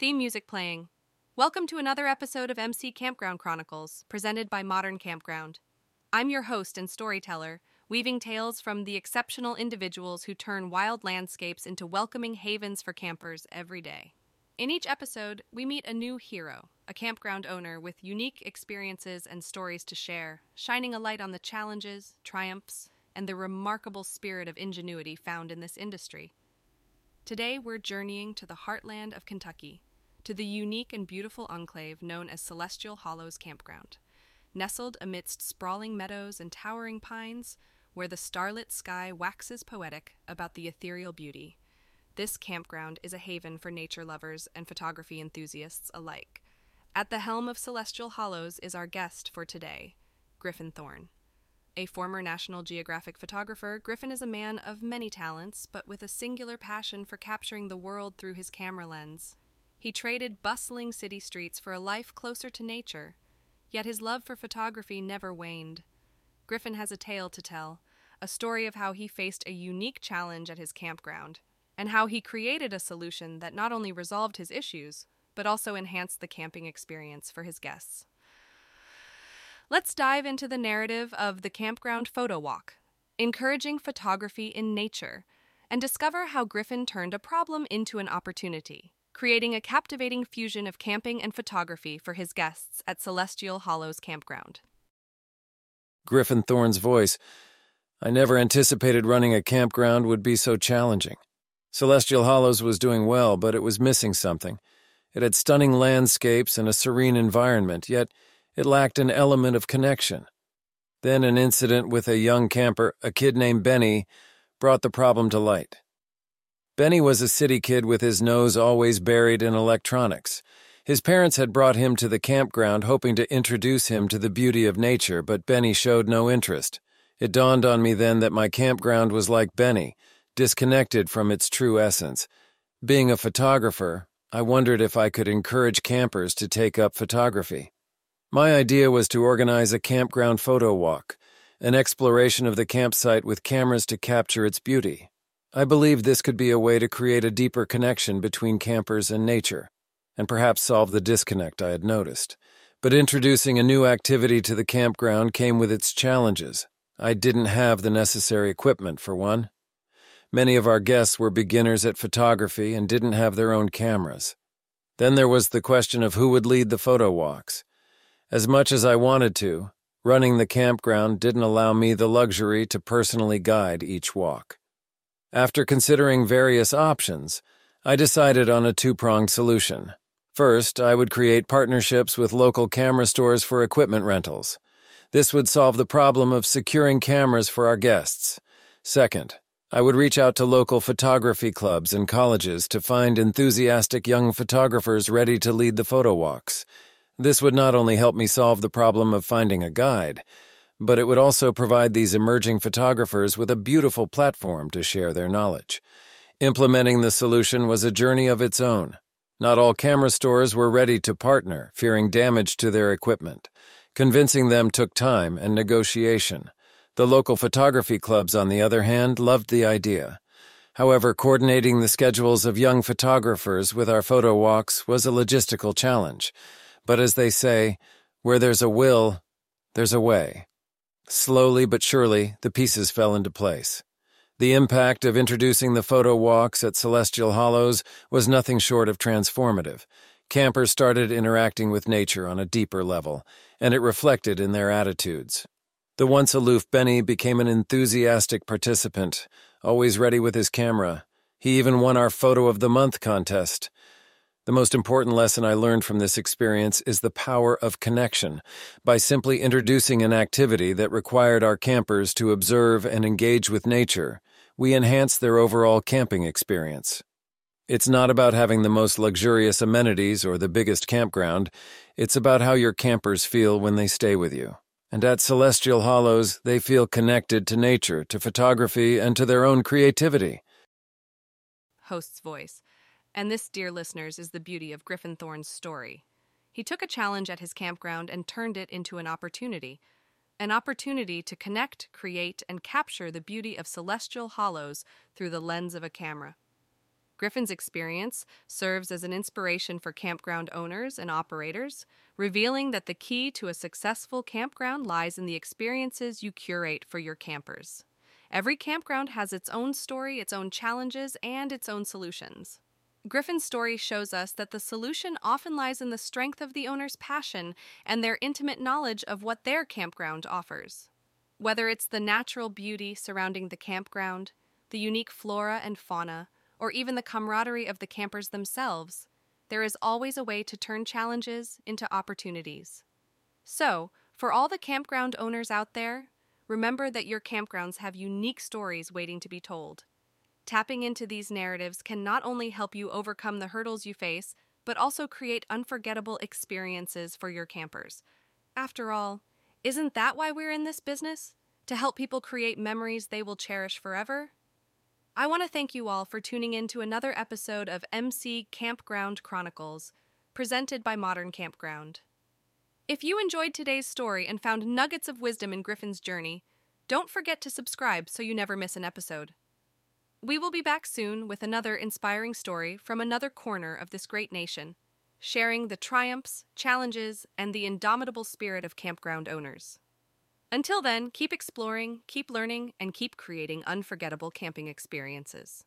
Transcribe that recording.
Theme music playing. Welcome to another episode of MC Campground Chronicles, presented by Modern Campground. I'm your host and storyteller, weaving tales from the exceptional individuals who turn wild landscapes into welcoming havens for campers every day. In each episode, we meet a new hero, a campground owner with unique experiences and stories to share, shining a light on the challenges, triumphs, and the remarkable spirit of ingenuity found in this industry. Today, we're journeying to the heartland of Kentucky, to the unique and beautiful enclave known as Celestial Hollows Campground. Nestled amidst sprawling meadows and towering pines, where the starlit sky waxes poetic about the ethereal beauty, this campground is a haven for nature lovers and photography enthusiasts alike. At the helm of Celestial Hollows is our guest for today, Griffin Thorne. A former National Geographic photographer, Griffin is a man of many talents, but with a singular passion for capturing the world through his camera lens. He traded bustling city streets for a life closer to nature, yet his love for photography never waned. Griffin has a tale to tell, a story of how he faced a unique challenge at his campground, and how he created a solution that not only resolved his issues, but also enhanced the camping experience for his guests. Let's dive into the narrative of the Campground Photo Walk, encouraging photography in nature, and discover how Griffin turned a problem into an opportunity, creating a captivating fusion of camping and photography for his guests at Celestial Hollows Campground. Griffin Thorne's voice. I never anticipated running a campground would be so challenging. Celestial Hollows was doing well, but it was missing something. It had stunning landscapes and a serene environment, yet it lacked an element of connection. Then an incident with a young camper, a kid named Benny, brought the problem to light. Benny was a city kid with his nose always buried in electronics. His parents had brought him to the campground hoping to introduce him to the beauty of nature, but Benny showed no interest. It dawned on me then that my campground was like Benny, disconnected from its true essence. Being a photographer, I wondered if I could encourage campers to take up photography. My idea was to organize a campground photo walk, an exploration of the campsite with cameras to capture its beauty. I believed this could be a way to create a deeper connection between campers and nature, and perhaps solve the disconnect I had noticed. But introducing a new activity to the campground came with its challenges. I didn't have the necessary equipment, for one. Many of our guests were beginners at photography and didn't have their own cameras. Then there was the question of who would lead the photo walks. As much as I wanted to, running the campground didn't allow me the luxury to personally guide each walk. After considering various options, I decided on a two pronged solution. First, I would create partnerships with local camera stores for equipment rentals. This would solve the problem of securing cameras for our guests. Second, I would reach out to local photography clubs and colleges to find enthusiastic young photographers ready to lead the photo walks. This would not only help me solve the problem of finding a guide, but it would also provide these emerging photographers with a beautiful platform to share their knowledge. Implementing the solution was a journey of its own. Not all camera stores were ready to partner, fearing damage to their equipment. Convincing them took time and negotiation. The local photography clubs, on the other hand, loved the idea. However, coordinating the schedules of young photographers with our photo walks was a logistical challenge. But as they say, where there's a will, there's a way. Slowly but surely, the pieces fell into place. The impact of introducing the photo walks at Celestial Hollows was nothing short of transformative. Campers started interacting with nature on a deeper level, and it reflected in their attitudes. The once aloof Benny became an enthusiastic participant, always ready with his camera. He even won our Photo of the Month contest. The most important lesson I learned from this experience is the power of connection. By simply introducing an activity that required our campers to observe and engage with nature, we enhanced their overall camping experience. It's not about having the most luxurious amenities or the biggest campground, it's about how your campers feel when they stay with you. And at Celestial Hollows, they feel connected to nature, to photography, and to their own creativity. Host's voice. And this, dear listeners, is the beauty of Griffin Thorne's story. He took a challenge at his campground and turned it into an opportunity. An opportunity to connect, create, and capture the beauty of celestial hollows through the lens of a camera. Griffin's experience serves as an inspiration for campground owners and operators, revealing that the key to a successful campground lies in the experiences you curate for your campers. Every campground has its own story, its own challenges, and its own solutions. Griffin's story shows us that the solution often lies in the strength of the owner's passion and their intimate knowledge of what their campground offers. Whether it's the natural beauty surrounding the campground, the unique flora and fauna, or even the camaraderie of the campers themselves, there is always a way to turn challenges into opportunities. So, for all the campground owners out there, remember that your campgrounds have unique stories waiting to be told. Tapping into these narratives can not only help you overcome the hurdles you face, but also create unforgettable experiences for your campers. After all, isn't that why we're in this business? To help people create memories they will cherish forever? I want to thank you all for tuning in to another episode of MC Campground Chronicles, presented by Modern Campground. If you enjoyed today's story and found nuggets of wisdom in Griffin's journey, don't forget to subscribe so you never miss an episode. We will be back soon with another inspiring story from another corner of this great nation, sharing the triumphs, challenges, and the indomitable spirit of campground owners. Until then, keep exploring, keep learning, and keep creating unforgettable camping experiences.